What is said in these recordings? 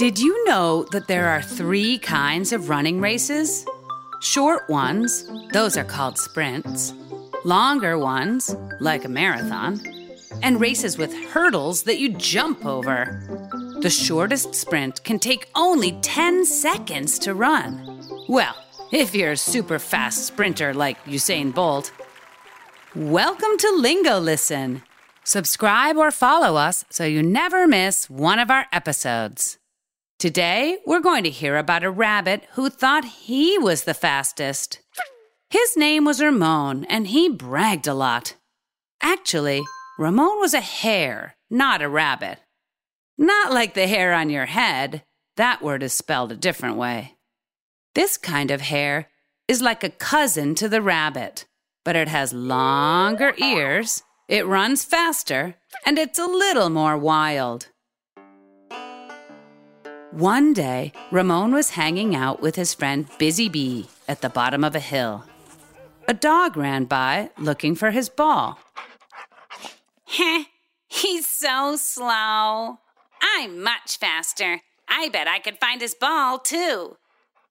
Did you know that there are three kinds of running races? Short ones, those are called sprints. Longer ones, like a marathon. And races with hurdles that you jump over. The shortest sprint can take only 10 seconds to run. Well, if you're a super fast sprinter like Usain Bolt. Welcome to Lingo Listen. Subscribe or follow us so you never miss one of our episodes. Today, we're going to hear about a rabbit who thought he was the fastest. His name was Ramon, and he bragged a lot. Actually, Ramon was a hare, not a rabbit. Not like the hair on your head. That word is spelled a different way. This kind of hare is like a cousin to the rabbit, but it has longer ears, it runs faster, and it's a little more wild. One day, Ramon was hanging out with his friend Busy Bee at the bottom of a hill. A dog ran by looking for his ball. Heh, he's so slow. I'm much faster. I bet I could find his ball, too,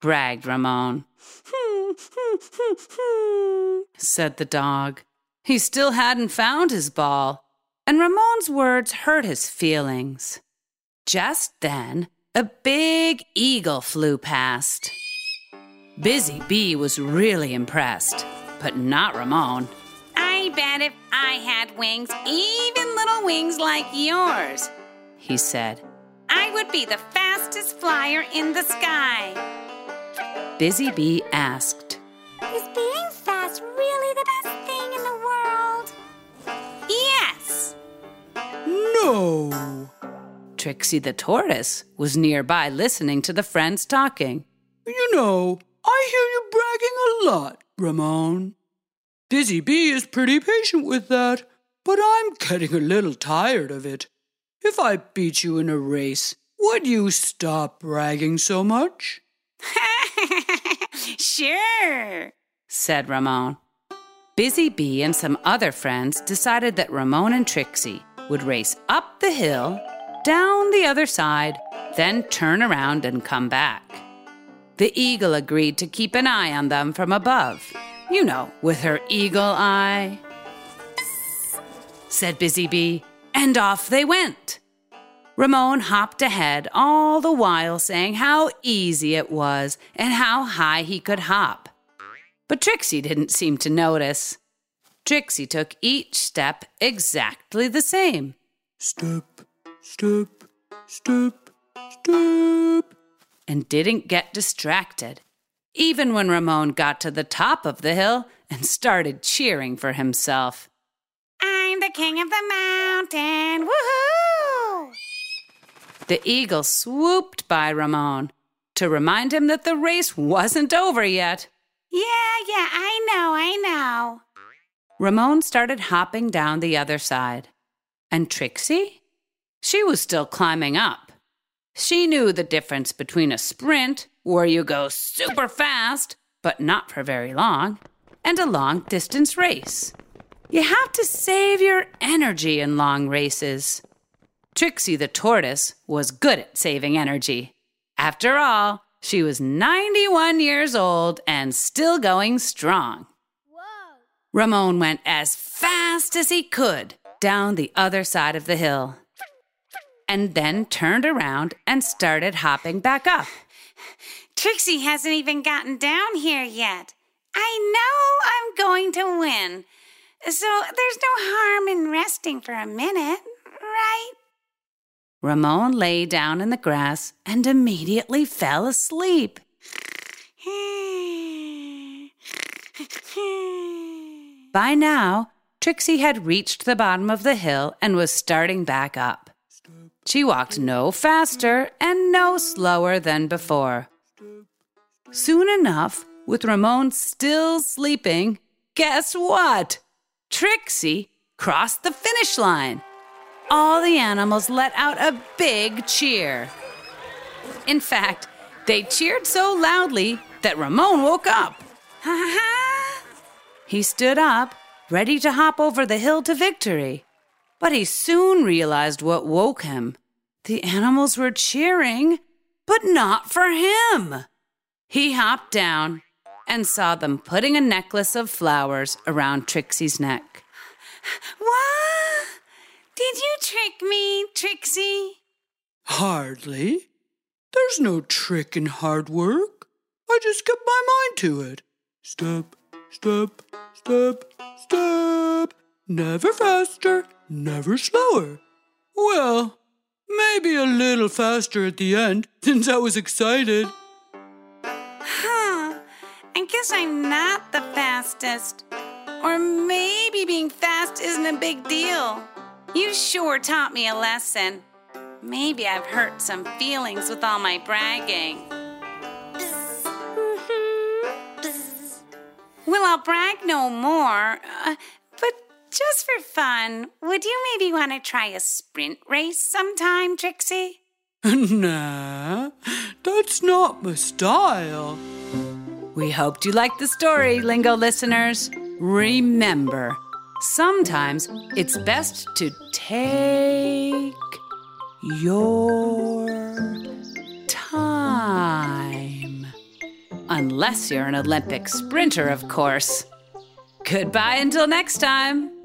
bragged Ramon. said the dog. He still hadn't found his ball, and Ramon's words hurt his feelings. Just then, a big eagle flew past. Busy Bee was really impressed, but not Ramon. I bet if I had wings, even little wings like yours, he said, I would be the fastest flyer in the sky. Busy Bee asked, Trixie the tortoise was nearby listening to the friends talking. You know, I hear you bragging a lot, Ramon. Busy Bee is pretty patient with that, but I'm getting a little tired of it. If I beat you in a race, would you stop bragging so much? sure, said Ramon. Busy Bee and some other friends decided that Ramon and Trixie would race up the hill down the other side, then turn around and come back. The eagle agreed to keep an eye on them from above. You know, with her eagle eye. Said Busy Bee, and off they went. Ramon hopped ahead, all the while saying how easy it was and how high he could hop. But Trixie didn't seem to notice. Trixie took each step exactly the same. Step, step, step, step. And didn't get distracted, even when Ramon got to the top of the hill and started cheering for himself. I'm the king of the mountain! Woohoo! The eagle swooped by Ramon to remind him that the race wasn't over yet. Yeah, yeah, I know, I know. Ramon started hopping down the other side. And Trixie? She was still climbing up. She knew the difference between a sprint, where you go super fast, but not for very long, and a long distance race. You have to save your energy in long races. Trixie the tortoise was good at saving energy. After all, she was 91 years old and still going strong. Whoa. Ramon went as fast as he could down the other side of the hill and then turned around and started hopping back up. Trixie hasn't even gotten down here yet. I know I'm going to win. So there's no harm in resting for a minute, right? Ramon lay down in the grass and immediately fell asleep. By now, Trixie had reached the bottom of the hill and was starting back up. She walked no faster and no slower than before. Soon enough, with Ramon still sleeping, guess what? Trixie crossed the finish line. All the animals let out a big cheer. In fact, they cheered so loudly that Ramon woke up. Ha ha! He stood up, ready to hop over the hill to victory. But he soon realized what woke him. The animals were cheering, but not for him. He hopped down and saw them putting a necklace of flowers around Trixie's neck. What? Did you trick me, Trixie? Hardly. There's no trick in hard work. I just kept my mind to it. Step, step, step, step. Never faster, never slower. Well, maybe a little faster at the end, since I was excited. Huh, I guess I'm not the fastest. Or maybe being fast isn't a big deal. You sure taught me a lesson. Maybe I've hurt some feelings with all my bragging. Well, I'll brag no more. Uh, but just for fun, would you maybe want to try a sprint race sometime, Trixie? nah, that's not my style. We hoped you liked the story, Lingo listeners. Remember, sometimes it's best to take your time. Unless you're an Olympic sprinter, of course. Goodbye until next time.